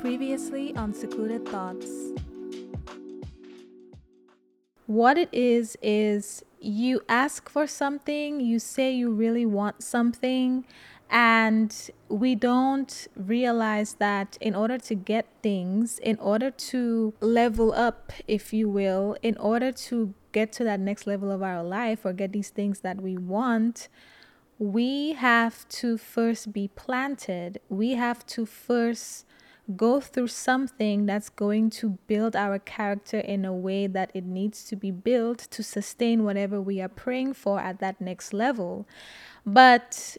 Previously on Secluded Thoughts. What it is, is you ask for something, you say you really want something, and we don't realize that in order to get things, in order to level up, if you will, in order to get to that next level of our life or get these things that we want, we have to first be planted. We have to first go through something that's going to build our character in a way that it needs to be built to sustain whatever we are praying for at that next level. But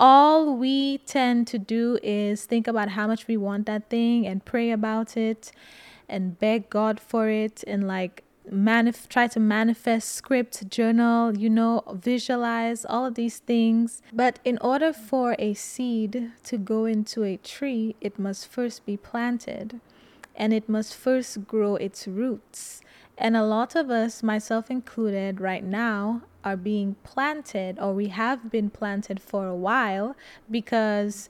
all we tend to do is think about how much we want that thing and pray about it and beg God for it and like manif- try to manifest script journal you know visualize all of these things. But in order for a seed to go into a tree it must first be planted and it must first grow its roots. And a lot of us myself included right now are being planted or we have been planted for a while because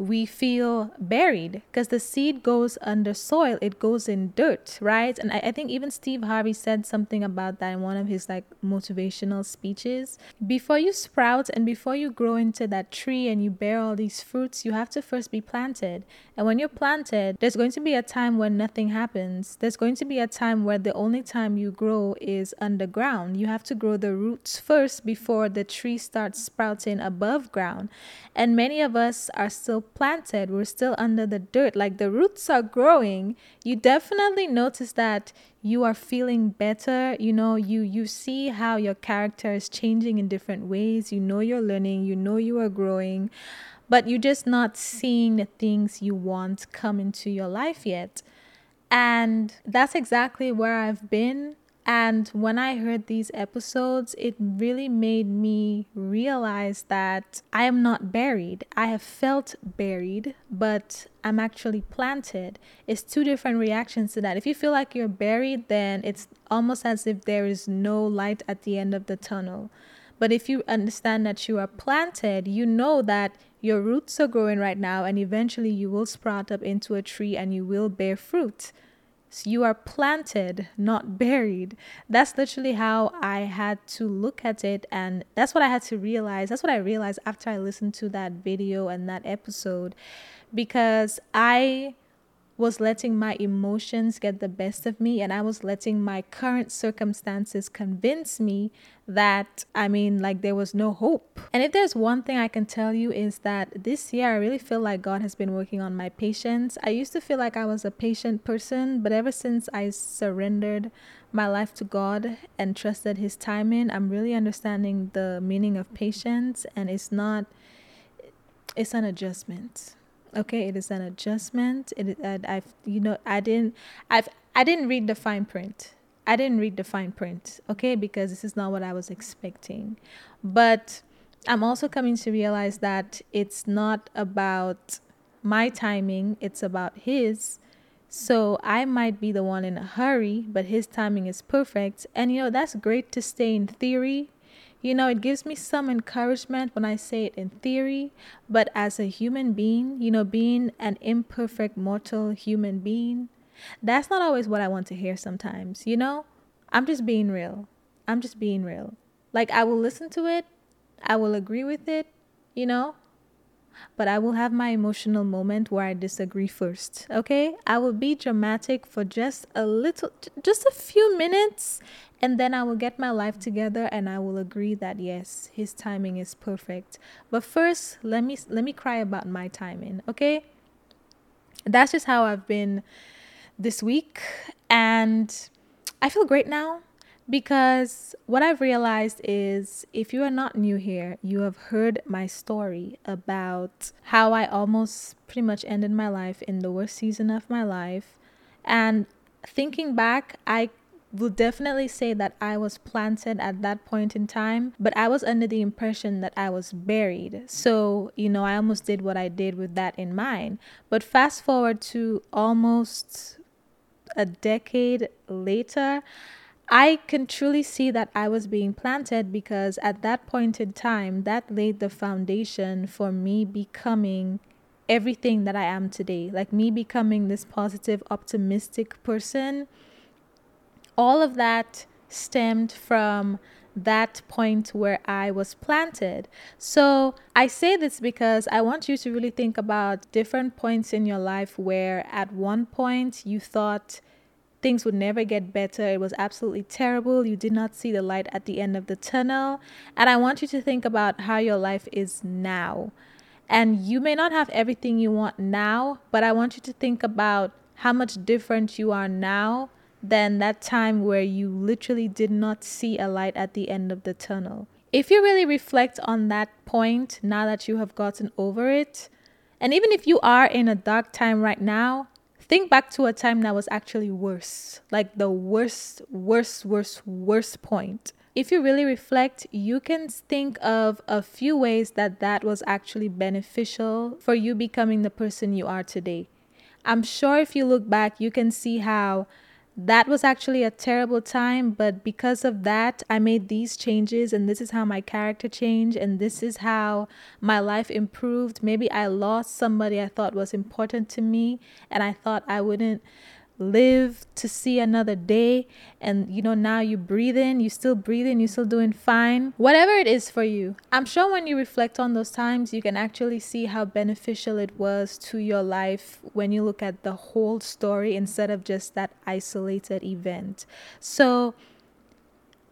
we feel buried because the seed goes under soil it goes in dirt right? And I, I, think even steve harvey said something about that in one of his like motivational speeches. Before you sprout and before you grow into that tree and you bear all these fruits you have to first be planted. And when you're planted there's going to be a time when nothing happens. There's going to be a time where the only time you grow is underground. You have to grow the roots first before the tree starts sprouting above ground. And many of us are still planted, we're still under the dirt. Like the roots are growing. You definitely notice that you are feeling better. You know, you you see how your character is changing in different ways. You know you're learning, you know you are growing, but you're just not seeing the things you want come into your life yet. And that's exactly where I've been and when I heard these episodes, it really made me realize that I am not buried. I have felt buried, but I'm actually planted. It's two different reactions to that. If you feel like you're buried, then it's almost as if there is no light at the end of the tunnel. But if you understand that you are planted, you know that your roots are growing right now, and eventually you will sprout up into a tree and you will bear fruit. So you are planted, not buried. That's literally how I had to look at it. And that's what I had to realize. That's what I realized after I listened to that video and that episode. Because I was letting my emotions get the best of me and I was letting my current circumstances convince me that I mean like there was no hope. And if there's one thing I can tell you is that this year I really feel like God has been working on my patience. I used to feel like I was a patient person, but ever since I surrendered my life to God and trusted his timing, I'm really understanding the meaning of patience and it's not it's an adjustment okay it is an adjustment. It i've you know i didn't i've i didn't read the fine print. I didn't read the fine print okay because this is not what i was expecting. But i'm also coming to realize that it's not about my timing it's about his. So i might be the one in a hurry but his timing is perfect. And you know that's great to stay in theory you know, it gives me some encouragement when I say it in theory, but as a human being, you know, being an imperfect mortal human being, that's not always what I want to hear sometimes, you know? I'm just being real. I'm just being real. Like, I will listen to it, I will agree with it, you know? But I will have my emotional moment where I disagree first, okay? I will be dramatic for just a little, just a few minutes, and then I will get my life together and I will agree that yes, his timing is perfect. But first, let me let me cry about my timing, okay? That's just how I've been this week and I feel great now because what I've realized is if you are not new here, you have heard my story about how I almost pretty much ended my life in the worst season of my life. And thinking back, I will definitely say that I was planted at that point in time, but I was under the impression that I was buried. So, you know, I almost did what I did with that in mind. But fast forward to almost a decade later, I can truly see that I was being planted because at that point in time, that laid the foundation for me becoming everything that I am today. Like me becoming this positive, optimistic person. All of that stemmed from that point where I was planted. So I say this because I want you to really think about different points in your life where at one point you thought things would never get better. It was absolutely terrible. You did not see the light at the end of the tunnel. And I want you to think about how your life is now. And you may not have everything you want now, but I want you to think about how much different you are now than that time where you literally did not see a light at the end of the tunnel. If you really reflect on that point now that you have gotten over it, and even if you are in a dark time right now, think back to a time that was actually worse, like the worst, worst, worst, worst point. If you really reflect, you can think of a few ways that that was actually beneficial for you becoming the person you are today. I'm sure if you look back, you can see how that was actually a terrible time, but because of that, I made these changes, and this is how my character changed, and this is how my life improved. Maybe I lost somebody I thought was important to me, and I thought I wouldn't live to see another day and you know now you breathe in you still breathing you're still doing fine. Whatever it is for you. I'm sure when you reflect on those times you can actually see how beneficial it was to your life when you look at the whole story instead of just that isolated event. So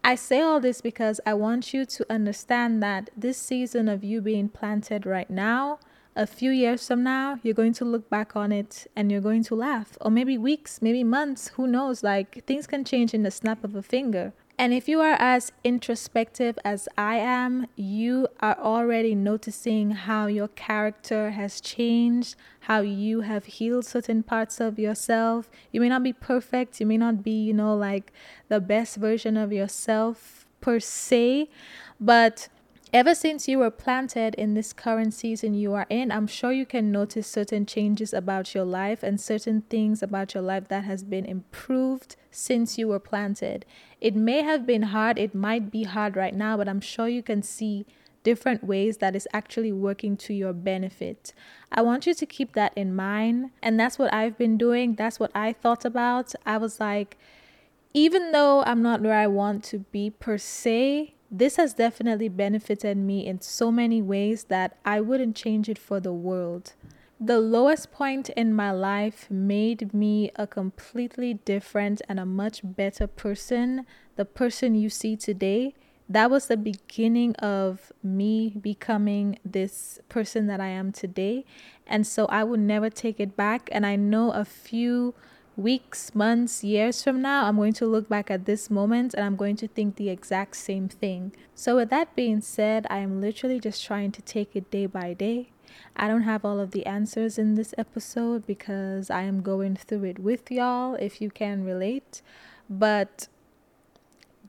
I say all this because I want you to understand that this season of you being planted right now a few years from now, you're going to look back on it and you're going to laugh. Or maybe weeks, maybe months, who knows? Like things can change in the snap of a finger. And if you are as introspective as I am, you are already noticing how your character has changed, how you have healed certain parts of yourself. You may not be perfect, you may not be, you know, like the best version of yourself per se, but Ever since you were planted in this current season you are in, I'm sure you can notice certain changes about your life and certain things about your life that has been improved since you were planted. It may have been hard, it might be hard right now, but I'm sure you can see different ways that is actually working to your benefit. I want you to keep that in mind, and that's what I've been doing. That's what I thought about. I was like, even though I'm not where I want to be per se, this has definitely benefited me in so many ways that I wouldn't change it for the world. The lowest point in my life made me a completely different and a much better person. The person you see today, that was the beginning of me becoming this person that I am today. And so I would never take it back. And I know a few weeks, months, years from now, I'm going to look back at this moment and I'm going to think the exact same thing. So, with that being said, I am literally just trying to take it day by day. I don't have all of the answers in this episode because I am going through it with y'all, if you can relate. But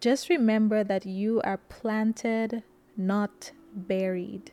just remember that you are planted, not buried.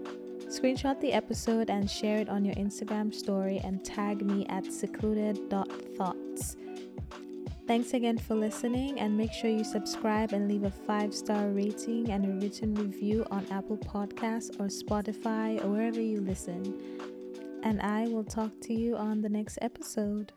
Screenshot the episode and share it on your Instagram story and tag me at secluded.thoughts. Thanks again for listening and make sure you subscribe and leave a five star rating and a written review on Apple Podcasts or Spotify or wherever you listen. And I will talk to you on the next episode.